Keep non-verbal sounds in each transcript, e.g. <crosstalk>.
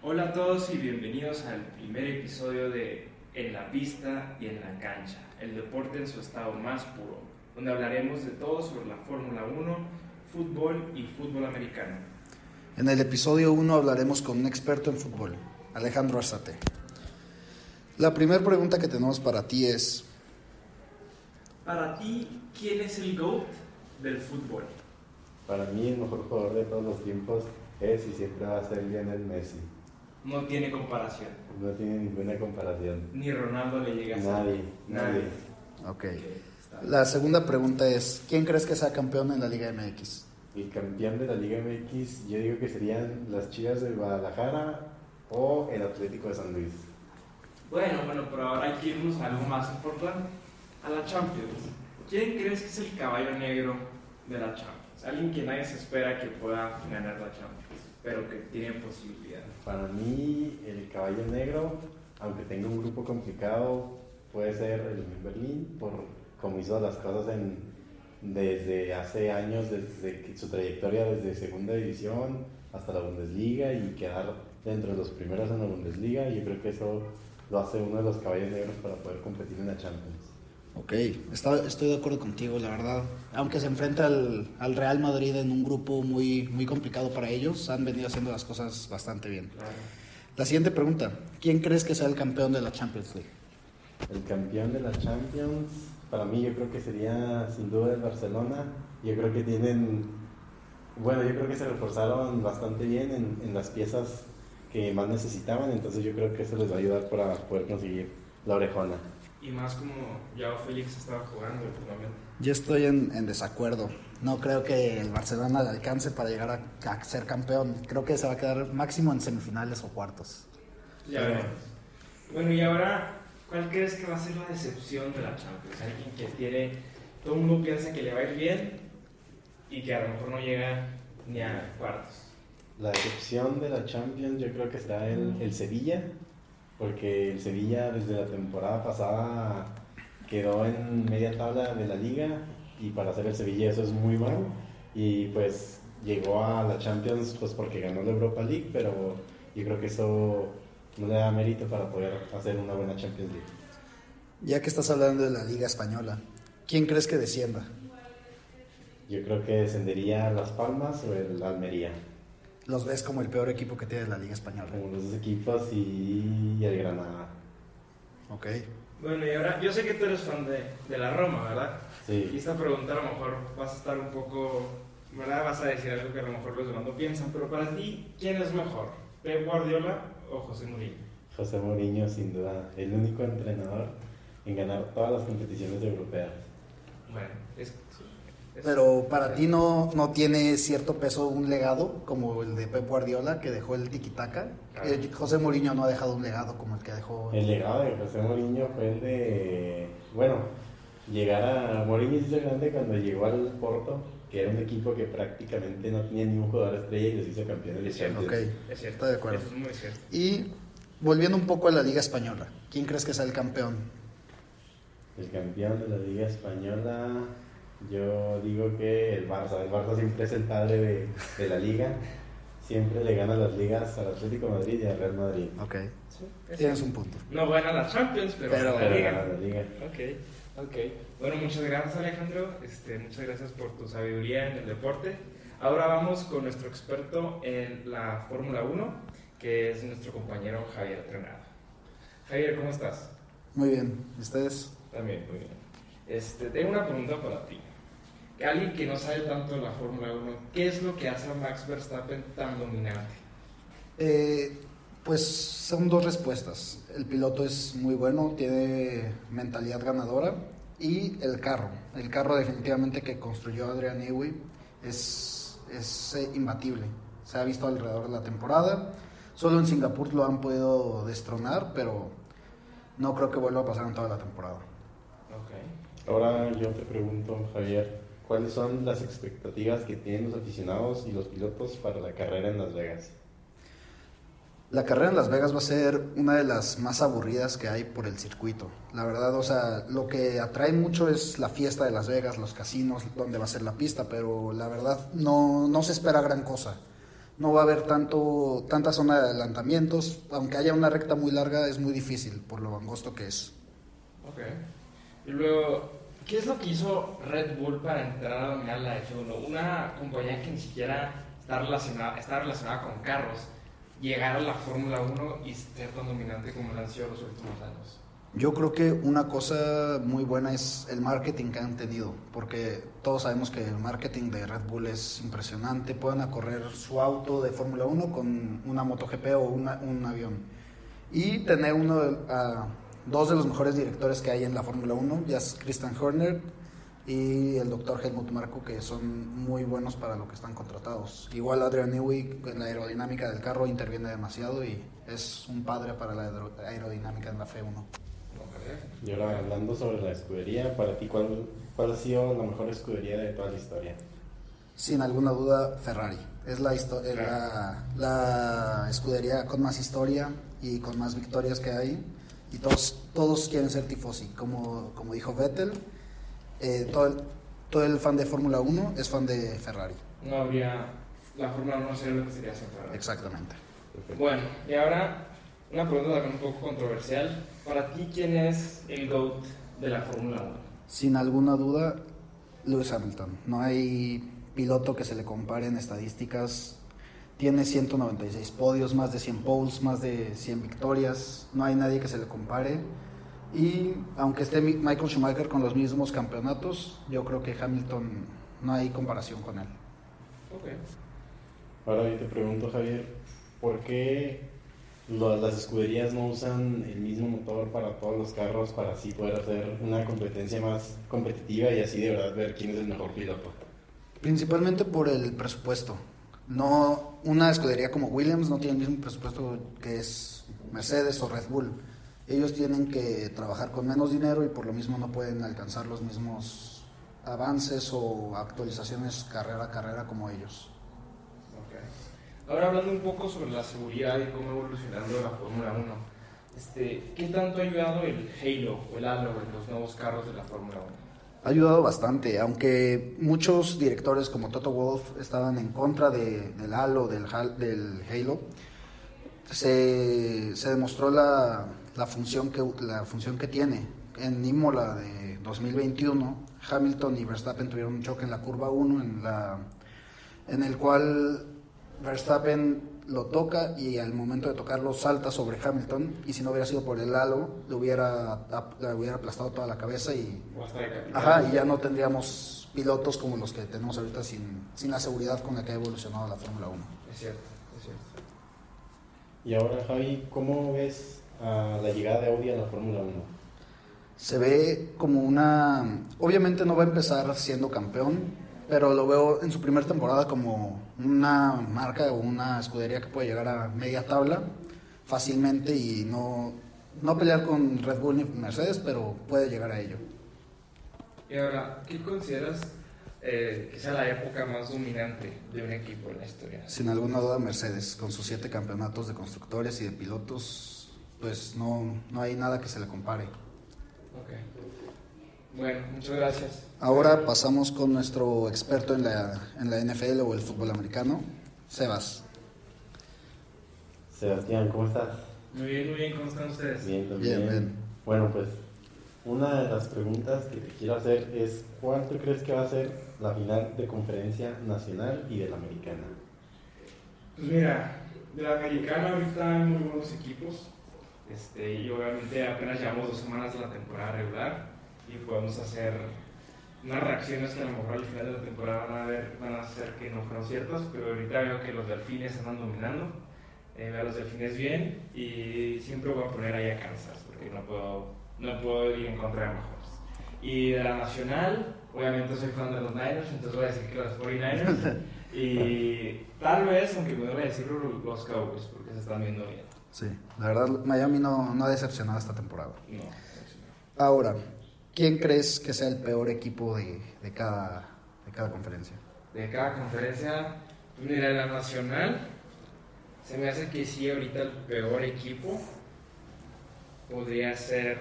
Hola a todos y bienvenidos al primer episodio de En la pista y en la cancha, el deporte en su estado más puro, donde hablaremos de todo sobre la Fórmula 1, fútbol y fútbol americano. En el episodio 1 hablaremos con un experto en fútbol, Alejandro Arzate. La primera pregunta que tenemos para ti es, Para ti, ¿quién es el GOAT del fútbol? Para mí el mejor jugador de todos los tiempos es y siempre va a ser Lionel Messi. No tiene comparación. No tiene ninguna comparación. Ni Ronaldo le llega a ser. Nadie, nadie. ok. Ok, está. La segunda pregunta es, ¿quién crees que sea campeón en la Liga MX? El campeón de la Liga MX, yo digo que serían las Chivas de Guadalajara o el Atlético de San Luis. Bueno, bueno, pero ahora hay que irnos a algo más importante, a la Champions. ¿Quién crees que es el caballo negro de la Champions? Alguien que nadie se espera que pueda ganar la Champions, pero que tiene posibilidad. Para mí el caballo negro, aunque tenga un grupo complicado, puede ser el Unión Berlín por cómo hizo las cosas en, desde hace años, desde su trayectoria desde segunda división hasta la Bundesliga y quedar dentro de los primeros en la Bundesliga. Yo creo que eso lo hace uno de los caballos negros para poder competir en la Champions. Ok, estoy de acuerdo contigo, la verdad. Aunque se enfrenta al, al Real Madrid en un grupo muy, muy complicado para ellos, han venido haciendo las cosas bastante bien. La siguiente pregunta, ¿quién crees que sea el campeón de la Champions League? El campeón de la Champions, para mí yo creo que sería sin duda el Barcelona. Yo creo que tienen, bueno, yo creo que se reforzaron bastante bien en, en las piezas que más necesitaban, entonces yo creo que eso les va a ayudar para poder conseguir la orejona. Y más como Yao Félix estaba jugando últimamente. Yo estoy en, en desacuerdo. No creo que el Barcelona le alcance para llegar a, a ser campeón. Creo que se va a quedar máximo en semifinales o cuartos. Ya Pero- veremos. Bueno, y ahora, ¿cuál crees que va a ser la decepción de la Champions? Alguien que tiene, todo el mundo piensa que le va a ir bien y que a lo mejor no llega ni a cuartos. La decepción de la Champions yo creo que será el, el Sevilla, porque el Sevilla desde la temporada pasada quedó en media tabla de la liga y para ser el Sevilla eso es muy malo y pues llegó a la Champions pues porque ganó la Europa League, pero yo creo que eso no le da mérito para poder hacer una buena Champions League. Ya que estás hablando de la Liga Española, ¿quién crees que descienda? Yo creo que descendería Las Palmas o el Almería, Los ves como el peor equipo que tiene la Liga Española. como los dos equipos y el Granada. Ok. Bueno, y ahora, yo sé que tú eres fan de, de la Roma, ¿verdad? Y Sí. esta pregunta a lo mejor vas a estar un poco, ¿verdad? Vas a decir algo que a lo mejor los demás no piensan, pero para ti, ¿quién es mejor? ¿Pep Guardiola o José Mourinho? José Mourinho, sin duda, el único entrenador en ganar todas las competiciones europeas. Bueno, es... Pero para ti no, no tiene cierto peso un legado como el de Pep Guardiola que dejó el tiki-taka. Claro. Eh, José Mourinho no ha dejado un legado como el que dejó. El legado de José Mourinho fue el de, bueno, llegar a Mourinho se hizo grande cuando llegó al Porto, que era un equipo que prácticamente no tenía ni un jugador estrella y los hizo campeones de Es cierto. Champions. Ok, Es cierto. estoy de acuerdo. Eso es muy cierto. Y volviendo un poco a la Liga Española, ¿quién crees que sea el campeón? El campeón de la Liga Española, yo digo que el Barça. El Barça siempre es el padre de, de la liga. Siempre le gana las ligas al Atlético de Madrid y al Real Madrid. Ok, Sí, es tienes un punto. No gana la Champions, pero, Pero- gana la Pero Liga. gana la liga. Ok, ok. Bueno, muchas gracias Alejandro, este, muchas gracias por tu sabiduría en el deporte. Ahora vamos con nuestro experto en la Fórmula 1, que es nuestro compañero Javier Trenado. Javier, ¿cómo estás? Muy bien, ¿ustedes? También, muy bien. Este, tengo una pregunta para ti. Alguien que no sabe tanto de la Fórmula 1, ¿qué es lo que hace a Max Verstappen tan dominante? Eh, pues son dos respuestas. El piloto es muy bueno, tiene mentalidad ganadora y el carro. El carro definitivamente que construyó Adrian Newey es, es eh, imbatible. Se ha visto alrededor de la temporada. Solo en Singapur lo han podido destronar, pero no creo que vuelva a pasar en toda la temporada. Ok. Ahora yo te pregunto, Javier, ¿cuáles son las expectativas que tienen los aficionados y los pilotos para la carrera en Las Vegas? La carrera en Las Vegas va a ser una de las más aburridas que hay por el circuito. La verdad, o sea, lo que atrae mucho es la fiesta de Las Vegas, los casinos, donde va a ser la pista, pero la verdad no, no se espera gran cosa. no va a haber tanto, tanta zona de adelantamientos, aunque haya una recta muy larga es muy difícil por lo angosto que es. Ok. Y luego, ¿qué es lo que hizo Red Bull para entrar a dominar la F1? Una compañía que ni siquiera está relacionada, está relacionada con carros, llegar a la Fórmula 1 y ser tan dominante como lo han sido los últimos años. Yo creo que una cosa muy buena es el marketing que han tenido, porque todos sabemos que el marketing de Red Bull es impresionante. Pueden correr su auto de Fórmula 1 con una MotoGP o una, un avión. Y tener uno a dos de los mejores directores que hay en la Fórmula 1, ya es Christian Horner y el doctor Helmut Marko, que son muy buenos para lo que están contratados. Igual Adrian Newey, en la aerodinámica del carro, interviene demasiado y es un padre para la aerodinámica en la F1. Y ahora hablando sobre la escudería, para ti, ¿cuál, ¿cuál ha sido la mejor escudería de toda la historia? Sin alguna duda, Ferrari. Es la, la, la, escudería con más historia y con más victorias que hay. Y todos, todos quieren ser tifosi. Como, como dijo Vettel, eh, todo, el, todo el fan de Fórmula 1 es fan de Ferrari. No habría. La Fórmula 1 sería lo que sería sin Ferrari. Exactamente. Bueno, y ahora una pregunta también un poco controversial. Para ti, ¿quién es el GOAT de la Fórmula 1? Sin alguna duda, Lewis Hamilton. No hay piloto que se le compare en estadísticas. Tiene 196 podios, más de 100 poles, más de 100 victorias. No hay nadie que se le compare. Y aunque esté Michael Schumacher con los mismos campeonatos, yo creo que Hamilton no hay comparación con él. Ok. Ahora yo te pregunto, Javier, ¿por qué las escuderías no usan el mismo motor para todos los carros para así poder hacer una competencia más competitiva y así de verdad ver quién es el mejor piloto? Principalmente por el presupuesto. No, una escudería como Williams no tiene el mismo presupuesto que es Mercedes o Red Bull. Ellos tienen que trabajar con menos dinero y por lo mismo no pueden alcanzar los mismos avances o actualizaciones carrera a carrera como ellos. Ahora hablando un poco sobre la seguridad y cómo evolucionando la Fórmula 1, este, ¿qué tanto ha ayudado el Halo o el Halo en los nuevos carros de la Fórmula 1? Ha ayudado bastante, aunque muchos directores como Toto Wolff estaban en contra de, del Halo, del, del Halo, se, se demostró la, la, función que, la función que tiene. En Imola de 2021, Hamilton y Verstappen tuvieron un choque en la curva 1, en, la, en el cual Verstappen lo toca y al momento de tocarlo salta sobre Hamilton y si no hubiera sido por el halo le hubiera, le hubiera aplastado toda la cabeza y, ajá, y ya no tendríamos pilotos como los que tenemos ahorita sin, sin la seguridad con la que ha evolucionado la Fórmula 1. Es cierto, es cierto. Y ahora Javi, ¿cómo ves a la llegada de Audi a la Fórmula 1? Se ve como una... Obviamente no va a empezar siendo campeón, pero lo veo en su primera temporada como una marca o una escudería que puede llegar a media tabla fácilmente y no, no pelear con Red Bull ni Mercedes, pero puede llegar a ello. Y ahora, ¿qué consideras eh, sea la época más dominante de un equipo en la historia? Sin alguna duda Mercedes, con sus siete campeonatos de constructores y de pilotos, pues no, no hay nada que se le compare. Okay. Bueno, muchas gracias. Ahora pasamos con nuestro experto en la, en la NFL o el fútbol americano, Sebas. Sebastián, ¿cómo estás? Muy bien, muy bien, ¿cómo están ustedes? Bien, también. Bien, bien. Bueno, pues una de las preguntas que te quiero hacer es, ¿cuál tú crees que va a ser la final de conferencia nacional y de la americana? Pues mira, de la americana ahorita hay muy buenos equipos, este, y obviamente apenas llevamos dos semanas de la temporada regular y podemos hacer unas reacciones que a lo mejor al final de la temporada van a, ver, van a ser que no fueron ciertas, pero ahorita veo que los delfines están dominando, eh, veo a los delfines bien y siempre voy a poner ahí a Kansas porque no puedo, no puedo ir en contra de mejores. Y de la nacional, obviamente soy fan de los Niners, entonces voy a decir que los 49ers. y <laughs> tal vez, aunque me voy a decir los Cowboys, porque se están viendo bien. Sí, la verdad, Miami no, no ha decepcionado esta temporada. No, Ahora, ¿Quién crees que sea el peor equipo de, de, cada, de cada conferencia? De cada conferencia, mira, la nacional, se me hace que sí, ahorita el peor equipo podría ser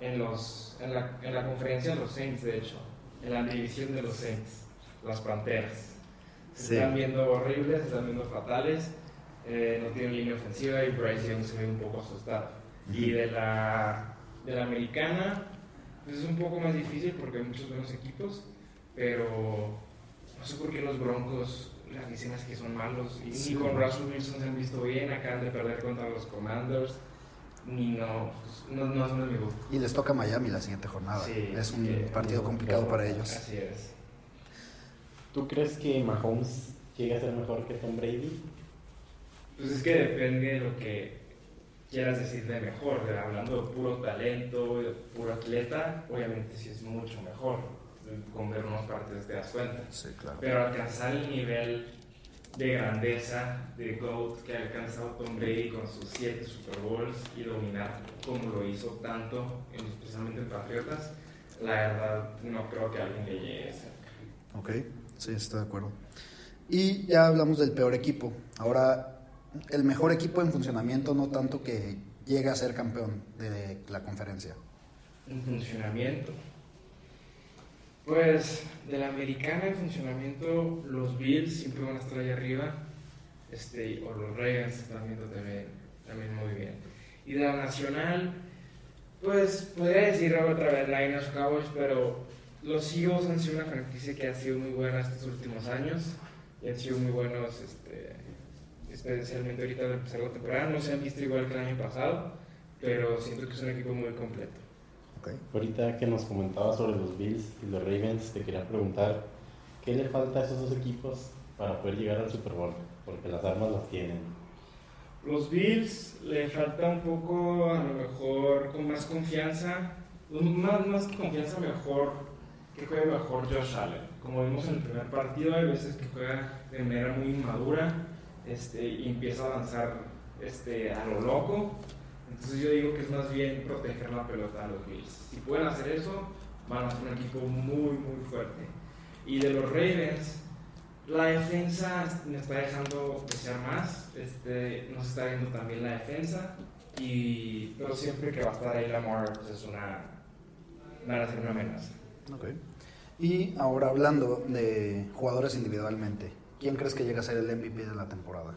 en, los, en, la, en la conferencia de los Saints, de hecho, en la división de los Saints, las Panteras. Se están viendo horribles, se están viendo fatales. Eh, no tienen línea ofensiva y Bryce Young se ve un poco asustado. Y de la, de la americana, pues es un poco más difícil porque hay muchos buenos equipos, pero no sé por qué los Broncos las dicen que son malos. Y ni con Russell Wilson se han visto bien, acaban de perder contra los Commanders. Ni no, pues, no, no son de mi gusto. Y les toca Miami la siguiente jornada. Sí, es un que- partido complicado para ellos. Así es. ¿Tú crees que Mahomes llega a ser mejor que Tom Brady? Pues es que depende de lo que quieras decir de mejor. de- hablando de puro talento, de puro atleta, obviamente sí es mucho mejor. Con ver unos partidos te das cuenta. Sí, claro. Pero alcanzar el nivel de grandeza de GOAT que ha alcanzado Tom Brady con sus siete Super Bowls y dominar como lo hizo tanto, en- especialmente en Patriotas, la verdad no creo que alguien le llegue cerca. Ok, sí, estoy de acuerdo. Y ya hablamos del peor equipo. Ahora, el mejor equipo en funcionamiento, no tanto que llega a ser campeón de la conferencia. En funcionamiento. Pues de la americana en funcionamiento, los Bills siempre van a estar ahí arriba. Este, o los Ravens están viendo también, también muy bien. Y de la nacional, pues podría decir otra vez Niners Cowboys, pero los Eagles han sido una franquicia que ha sido muy buena estos últimos años. Y han sido muy buenos, este, especialmente ahorita al empezar la temporada. No se han visto igual que el año pasado, pero siento que es un equipo muy completo. Ok. Ahorita que nos comentabas sobre los Bills y los Ravens, te quería preguntar, ¿qué le falta a esos dos equipos para poder llegar al Super Bowl? Porque las armas las tienen. Los Bills le falta un poco, a lo mejor, con más confianza, más, más que confianza, mejor que juegue mejor Josh Allen. Como vimos en el primer partido, hay veces que juega de manera muy inmadura este, y empieza a avanzar este, a lo loco. Entonces yo digo que es más bien proteger la pelota a los Bills. Si pueden hacer eso, van a ser un equipo muy, muy fuerte. Y de los Ravens, la defensa me está dejando desear más. Este, nos está viendo también la defensa. Y, pero siempre que va a estar ahí Lamar, pues es una, van a ser una amenaza. Ok. Y ahora hablando de jugadores individualmente, ¿quién crees que llega a ser el MVP de la temporada?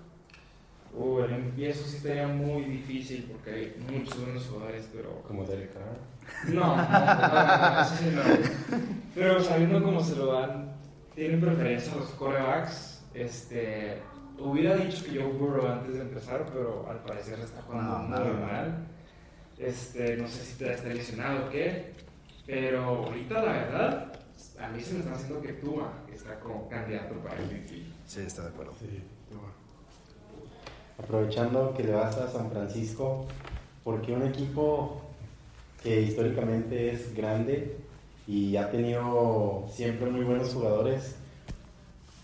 Uh, el MVP, eso sí estaría muy difícil porque hay muchos buenos jugadores, pero Como Derek Carr. No, no, no, eso sí no. Pero sabiendo cómo se lo dan, tienen preferencia los corebacks. Este, hubiera dicho que Joe Burrow antes de empezar, pero al parecer está jugando No, muy no. mal. Este, no sé si te está lesionado o qué, pero ahorita la verdad, a mí se me está haciendo que Tua está como candidato para el MVP. Sí, estoy de acuerdo. Aprovechando que le vas a San Francisco, porque un equipo que históricamente es grande y ha tenido siempre muy buenos jugadores,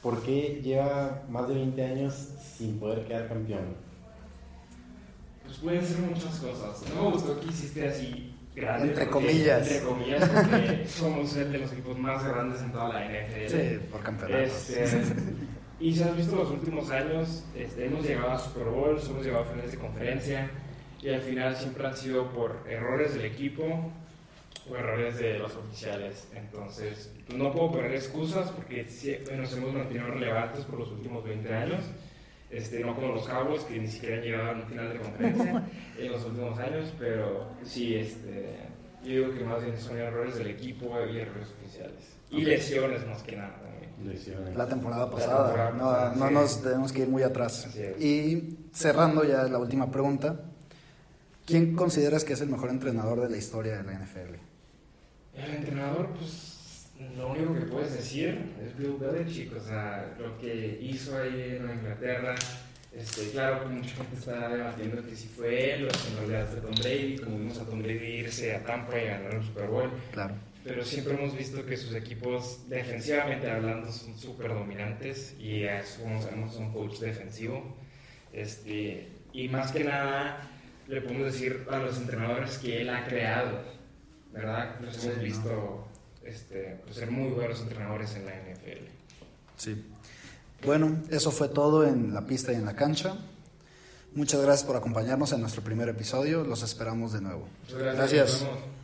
¿por qué lleva más de 20 años sin poder quedar campeón? Pues pueden ser muchas cosas. No me gustó que hiciste así grande. Entre porque- comillas. Entre comillas, porque somos el de los equipos más grandes en toda la NFL. Sí, por campeonatos. Este, y si has visto los últimos años, este, hemos llegado a Super Bowls, hemos llegado a finales de conferencia y al final siempre han sido por errores del equipo o errores de los oficiales. Entonces, no puedo poner excusas porque nos hemos mantenido relevantes por los últimos 20 años. Este, no como los Cowboys que ni siquiera han llegado a un final de conferencia en los últimos años, pero sí, este, yo digo que más bien son errores del equipo y errores oficiales. Y lesiones más que nada también. Lesiones. La temporada La pasada, temporada no, pasada, no sí. nos tenemos que ir muy atrás. Y cerrando ya la última pregunta, ¿quién consideras que es el mejor entrenador de la historia de la NFL? El entrenador, pues, lo único que puedes decir es Bill Belichick, o sea, lo que hizo ahí en Inglaterra. Este, claro que <laughs> mucha gente está debatiendo que si fue él o si en realidad fue Tom Brady, como vimos a Tom Brady irse a Tampa y ganar el Super Bowl. Claro. Pero siempre hemos visto que sus equipos, defensivamente hablando, son súper dominantes y sabemos, es un coach defensivo. Este, y más que nada, le podemos decir a los entrenadores que él ha creado, ¿verdad? Los hemos visto este, pues, ser muy buenos entrenadores en la NFL. Sí. Bueno, eso fue todo en la pista y en la cancha. Muchas gracias por acompañarnos en nuestro primer episodio. Los esperamos de nuevo. Muchas Gracias. Vemos.